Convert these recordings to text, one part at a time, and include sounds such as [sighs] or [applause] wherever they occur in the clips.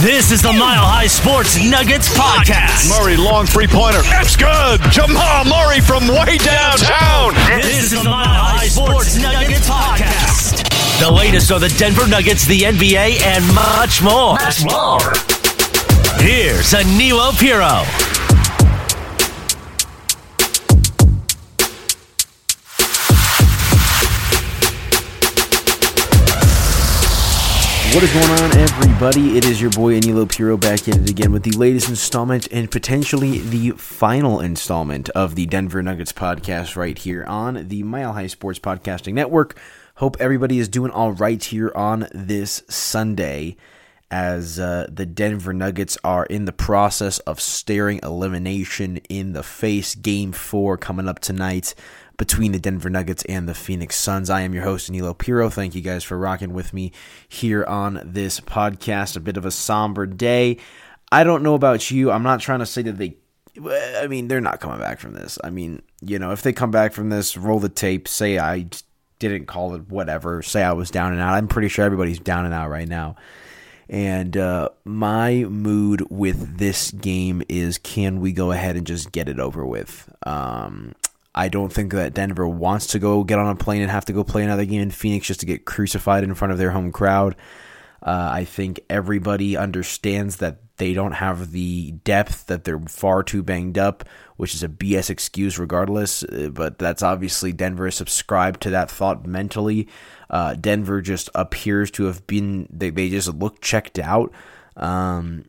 This is the Mile High Sports Nuggets podcast. Murray, long three pointer. That's good. Jamal Murray from way downtown. This is the Mile High Sports Nuggets podcast. The latest on the Denver Nuggets, the NBA, and much more. Much more. Here's Aniello Piro. What is going on, everybody? It is your boy Aniello Piro back at it again with the latest installment and potentially the final installment of the Denver Nuggets podcast right here on the Mile High Sports Podcasting Network. Hope everybody is doing all right here on this Sunday as uh, the Denver Nuggets are in the process of staring elimination in the face. Game four coming up tonight between the Denver Nuggets and the Phoenix Suns. I am your host, Aniello Piro. Thank you guys for rocking with me here on this podcast. A bit of a somber day. I don't know about you. I'm not trying to say that they. I mean, they're not coming back from this. I mean, you know, if they come back from this, roll the tape, say I didn't call it whatever, say I was down and out. I'm pretty sure everybody's down and out right now. And uh, my mood with this game is can we go ahead and just get it over with? Um, I don't think that Denver wants to go get on a plane and have to go play another game in Phoenix just to get crucified in front of their home crowd. Uh, I think everybody understands that they don't have the depth, that they're far too banged up, which is a BS excuse regardless. Uh, but that's obviously Denver subscribed to that thought mentally. Uh, Denver just appears to have been, they, they just look checked out. Um,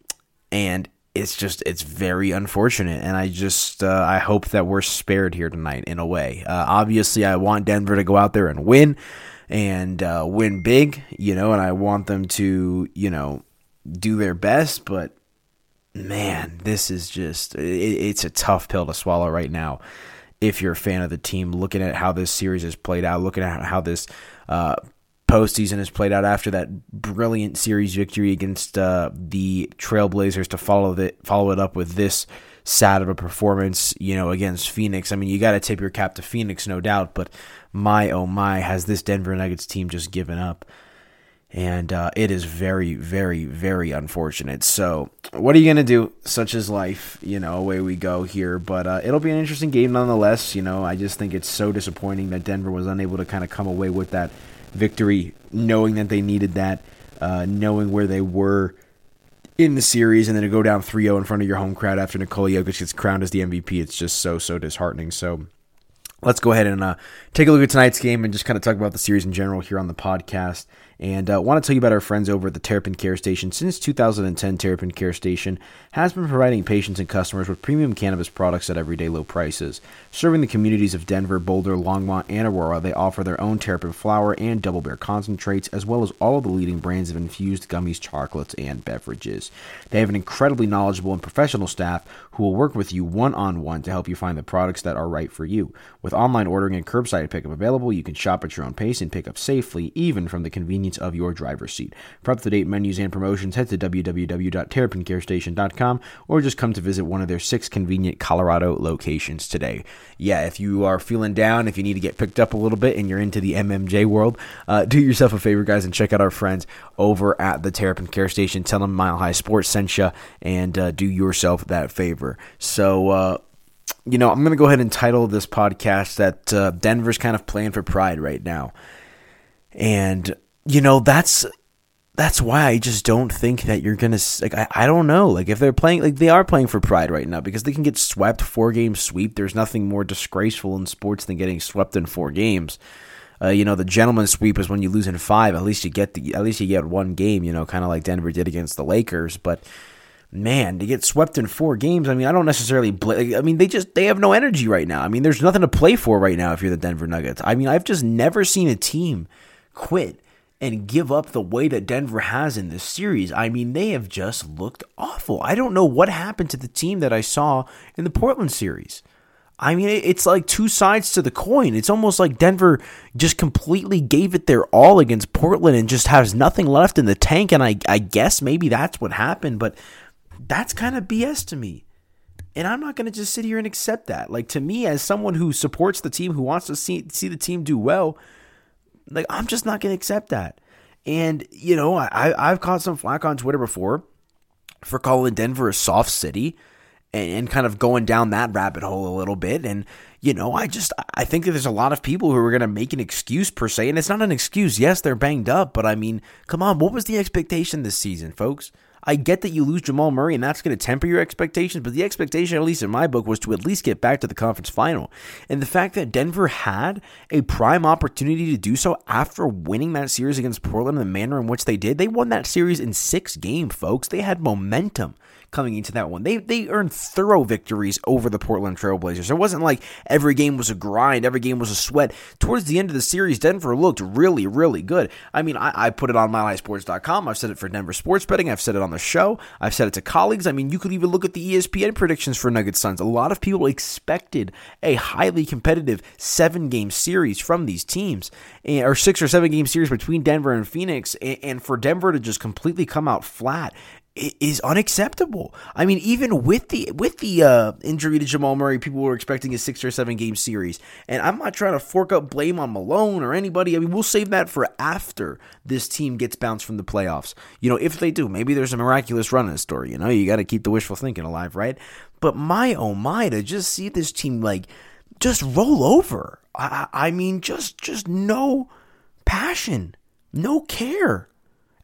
and it's just it's very unfortunate and i just uh, i hope that we're spared here tonight in a way. Uh, obviously i want denver to go out there and win and uh, win big you know and i want them to you know do their best but man this is just it, it's a tough pill to swallow right now if you're a fan of the team. Looking at how this series has played out looking at how this uh, postseason has played out after that brilliant series victory against uh, the Trailblazers to follow that follow it up with this sad of a performance, you know, against Phoenix. I mean, you got to tip your cap to Phoenix, no doubt, but my oh my, has this Denver Nuggets team just given up? And uh, it is very, very, very unfortunate. So, what are you going to do? Such is life. You know, away we go here. But uh, it'll be an interesting game nonetheless. You know, I just think it's so disappointing that Denver was unable to kind of come away with that victory, knowing that they needed that, uh, knowing where they were in the series, and then to go down 3 0 in front of your home crowd after Nikola Jokic gets crowned as the MVP. It's just so, so disheartening. So let's go ahead and uh, take a look at tonight's game and just kind of talk about the series in general here on the podcast. And uh, want to tell you about our friends over at the Terrapin Care Station. Since 2010, Terrapin Care Station has been providing patients and customers with premium cannabis products at everyday low prices. Serving the communities of Denver, Boulder, Longmont, and Aurora, they offer their own terrapin flower and double bear concentrates, as well as all of the leading brands of infused gummies, chocolates, and beverages. They have an incredibly knowledgeable and professional staff who will work with you one on one to help you find the products that are right for you. With online ordering and curbside pickup available, you can shop at your own pace and pick up safely, even from the convenience of your driver's seat. For up to date menus and promotions, head to www.terrapincarestation.com or just come to visit one of their six convenient Colorado locations today. Yeah, if you are feeling down, if you need to get picked up a little bit and you're into the MMJ world, uh, do yourself a favor, guys, and check out our friends over at the Terrapin Care Station. Tell them Mile High Sports sent you and uh, do yourself that favor. So, uh, you know, I'm going to go ahead and title this podcast that uh, Denver's kind of playing for pride right now. And you know that's that's why I just don't think that you're gonna like I, I don't know like if they're playing like they are playing for pride right now because they can get swept four game sweep. There's nothing more disgraceful in sports than getting swept in four games. Uh, you know the gentleman sweep is when you lose in five. At least you get the at least you get one game. You know, kind of like Denver did against the Lakers. But man, to get swept in four games, I mean, I don't necessarily. Bl- I mean, they just they have no energy right now. I mean, there's nothing to play for right now if you're the Denver Nuggets. I mean, I've just never seen a team quit and give up the way that Denver has in this series. I mean, they have just looked awful. I don't know what happened to the team that I saw in the Portland series. I mean, it's like two sides to the coin. It's almost like Denver just completely gave it their all against Portland and just has nothing left in the tank. And I, I guess maybe that's what happened, but that's kind of BS to me. And I'm not going to just sit here and accept that. Like, to me, as someone who supports the team, who wants to see, see the team do well, like I'm just not going to accept that. And you know, I I've caught some flack on Twitter before for calling Denver a soft city and, and kind of going down that rabbit hole a little bit. And, you know, I just, I think that there's a lot of people who are going to make an excuse per se. And it's not an excuse. Yes, they're banged up, but I mean, come on, what was the expectation this season, folks? I get that you lose Jamal Murray and that's going to temper your expectations, but the expectation, at least in my book, was to at least get back to the conference final. And the fact that Denver had a prime opportunity to do so after winning that series against Portland in the manner in which they did, they won that series in six games, folks. They had momentum coming into that one. They they earned thorough victories over the Portland Trailblazers. It wasn't like every game was a grind, every game was a sweat. Towards the end of the series, Denver looked really, really good. I mean, I, I put it on milehighsports.com. I've said it for Denver Sports Betting. I've said it on the show. I've said it to colleagues. I mean, you could even look at the ESPN predictions for Nuggets Suns. A lot of people expected a highly competitive seven game series from these teams, eh, or six or seven game series between Denver and Phoenix, and for Denver to just completely come out flat is unacceptable. I mean, even with the with the uh, injury to Jamal Murray, people were expecting a six or seven game series, and I'm not trying to fork up blame on Malone or anybody. I mean, we'll save that for after this team gets bounced from the playoffs. You know, if they do, maybe there's a miraculous run in the story. You know, you got to keep the wishful thinking alive, right? But my oh my, to just see this team like just roll over. I, I mean, just just no passion, no care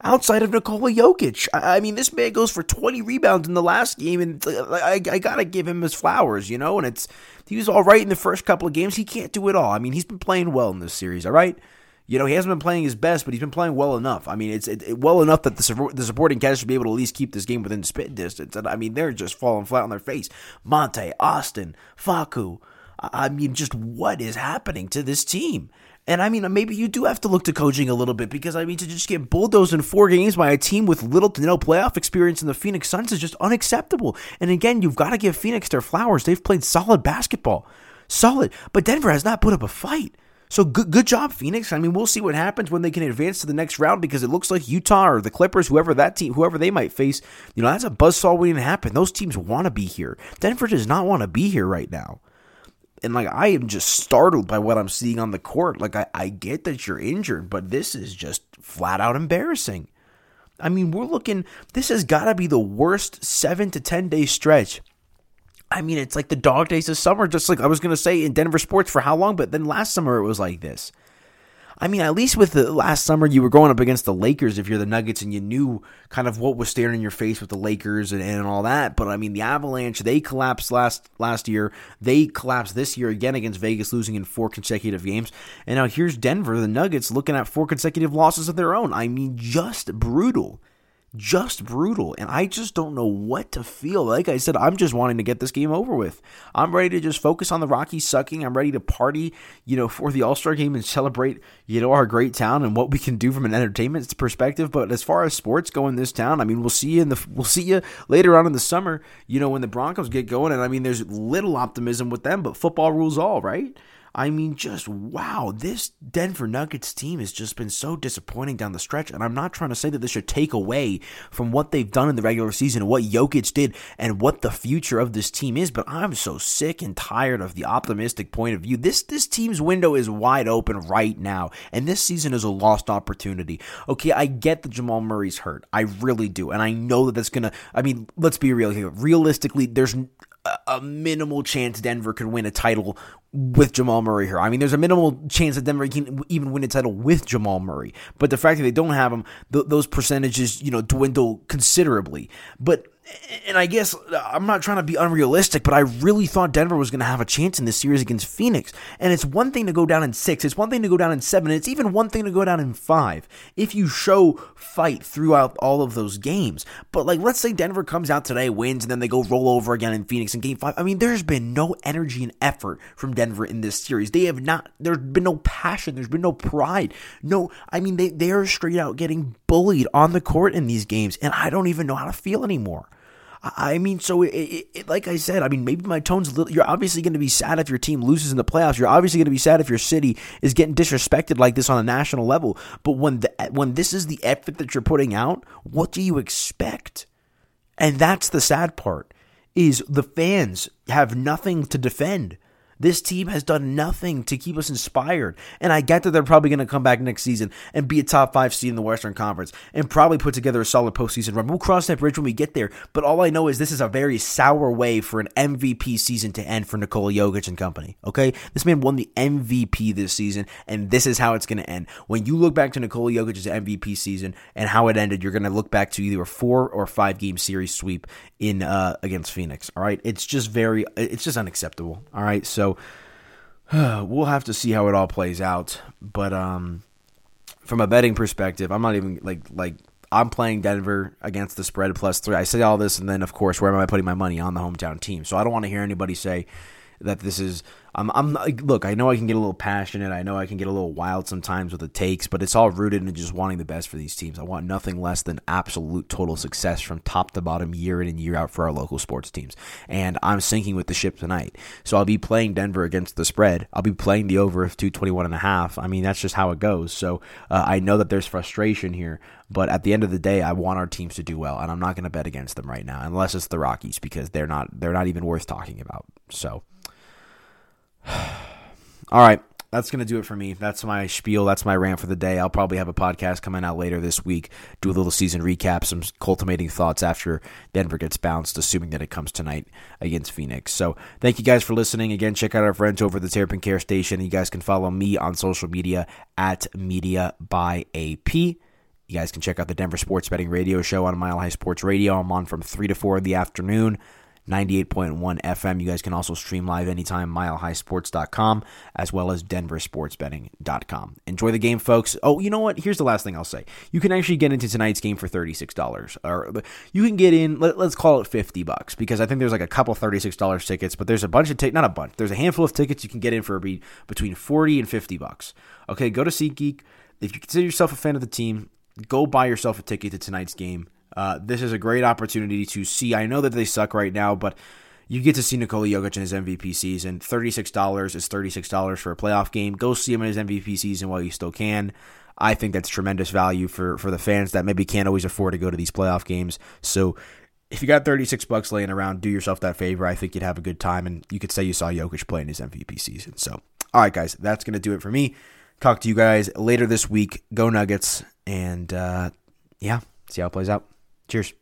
outside of Nikola Jokic. I, mean, this man goes for 20 rebounds in the last game, and I, I gotta give him his flowers, you know. And it's he was all right in the first couple of games. He can't do it all. I mean, he's been playing well in this series, all right. You know, he hasn't been playing his best, but he's been playing well enough. I mean, it's it, it, well enough that the, the supporting cast should be able to at least keep this game within spit distance. And I mean, they're just falling flat on their face. Monte, Austin, Facu. I mean, just what is happening to this team? And I mean, maybe you do have to look to coaching a little bit because I mean, to just get bulldozed in four games by a team with little to no playoff experience in the Phoenix Suns is just unacceptable. And again, you've got to give Phoenix their flowers. They've played solid basketball, solid. But Denver has not put up a fight. So good, good job, Phoenix. I mean, we'll see what happens when they can advance to the next round because it looks like Utah or the Clippers, whoever that team, whoever they might face, you know, that's a buzzsaw waiting to happen. Those teams want to be here. Denver does not want to be here right now and like I am just startled by what I'm seeing on the court. Like I, I get that you're injured, but this is just flat out embarrassing. I mean, we're looking this has gotta be the worst seven to ten day stretch. I mean, it's like the dog days of summer, just like I was gonna say in Denver sports for how long, but then last summer it was like this. I mean, at least with the last summer, you were going up against the Lakers if you're the Nuggets and you knew kind of what was staring in your face with the Lakers and, and all that. But I mean, the Avalanche, they collapsed last last year. They collapsed this year again against Vegas, losing in four consecutive games. And now here's Denver, the Nuggets, looking at four consecutive losses of their own. I mean, just brutal just brutal. And I just don't know what to feel. Like I said, I'm just wanting to get this game over with. I'm ready to just focus on the Rockies sucking. I'm ready to party, you know, for the All Star game and celebrate, you know, our great town and what we can do from an entertainment perspective. But as far as sports go in this town, I mean, we'll see you in the we'll see you later on in the summer. You know, when the Broncos get going, and I mean, there's little optimism with them, but football rules all, right? I mean, just wow, this Denver Nuggets team has just been so disappointing down the stretch. And I'm not trying to say that this should take away from what they've done in the regular season, what Jokic did, and what the future of this team is. But I'm so sick and tired of the optimistic point of view. This this team's window is wide open right now, and this season is a lost opportunity. Okay, I get that Jamal Murray's hurt, I really do, and I know that that's gonna. I mean, let's be real here. Realistically, there's a minimal chance Denver could win a title with Jamal Murray here. I mean, there's a minimal chance that Denver can even win a title with Jamal Murray. But the fact that they don't have him, th- those percentages, you know, dwindle considerably. But and I guess uh, I'm not trying to be unrealistic, but I really thought Denver was going to have a chance in this series against Phoenix. And it's one thing to go down in six, it's one thing to go down in seven, it's even one thing to go down in five if you show fight throughout all of those games. But like, let's say Denver comes out today, wins, and then they go roll over again in Phoenix in game five. I mean, there's been no energy and effort from Denver in this series. They have not, there's been no passion, there's been no pride. No, I mean, they, they are straight out getting bullied on the court in these games, and I don't even know how to feel anymore. I mean, so it, it, it, like I said, I mean, maybe my tone's a little. You're obviously going to be sad if your team loses in the playoffs. You're obviously going to be sad if your city is getting disrespected like this on a national level. But when the, when this is the effort that you're putting out, what do you expect? And that's the sad part: is the fans have nothing to defend. This team has done nothing to keep us inspired. And I get that they're probably going to come back next season and be a top five seed in the Western Conference and probably put together a solid postseason run. We'll cross that bridge when we get there. But all I know is this is a very sour way for an MVP season to end for Nikola Jokic and company. Okay? This man won the MVP this season, and this is how it's going to end. When you look back to Nikola Jokic's MVP season and how it ended, you're going to look back to either a four or five game series sweep in uh, against Phoenix. All right? It's just very, it's just unacceptable. All right? So [sighs] we'll have to see how it all plays out. But um, from a betting perspective, I'm not even like like I'm playing Denver against the spread plus three. I say all this, and then of course, where am I putting my money on the hometown team? So I don't want to hear anybody say that this is I'm, I'm look, I know I can get a little passionate. I know I can get a little wild sometimes with the takes, but it's all rooted in just wanting the best for these teams. I want nothing less than absolute total success from top to bottom, year in and year out for our local sports teams. And I'm sinking with the ship tonight. So I'll be playing Denver against the spread. I'll be playing the over of 221 and a half. I mean, that's just how it goes. So uh, I know that there's frustration here, but at the end of the day, I want our teams to do well, and I'm not going to bet against them right now, unless it's the Rockies because they're not they're not even worth talking about. So. [sighs] All right. That's going to do it for me. That's my spiel. That's my rant for the day. I'll probably have a podcast coming out later this week, do a little season recap, some cultivating thoughts after Denver gets bounced, assuming that it comes tonight against Phoenix. So thank you guys for listening. Again, check out our friends over at the Terrapin Care Station. You guys can follow me on social media at Media by AP. You guys can check out the Denver Sports Betting Radio Show on Mile High Sports Radio. I'm on from 3 to 4 in the afternoon. 98.1 FM. You guys can also stream live anytime, milehighsports.com, as well as denversportsbetting.com. Enjoy the game, folks. Oh, you know what? Here's the last thing I'll say. You can actually get into tonight's game for $36. Or you can get in, let, us call it 50 bucks, because I think there's like a couple $36 tickets, but there's a bunch of tickets, not a bunch, there's a handful of tickets you can get in for between 40 and 50 bucks. Okay, go to SeatGeek. If you consider yourself a fan of the team, go buy yourself a ticket to tonight's game. Uh, this is a great opportunity to see. I know that they suck right now, but you get to see Nikola Jokic in his MVP season. $36 is $36 for a playoff game. Go see him in his MVP season while you still can. I think that's tremendous value for, for the fans that maybe can't always afford to go to these playoff games. So if you got 36 bucks laying around, do yourself that favor. I think you'd have a good time, and you could say you saw Jokic play in his MVP season. So, all right, guys, that's going to do it for me. Talk to you guys later this week. Go Nuggets, and uh, yeah, see how it plays out. Cheers.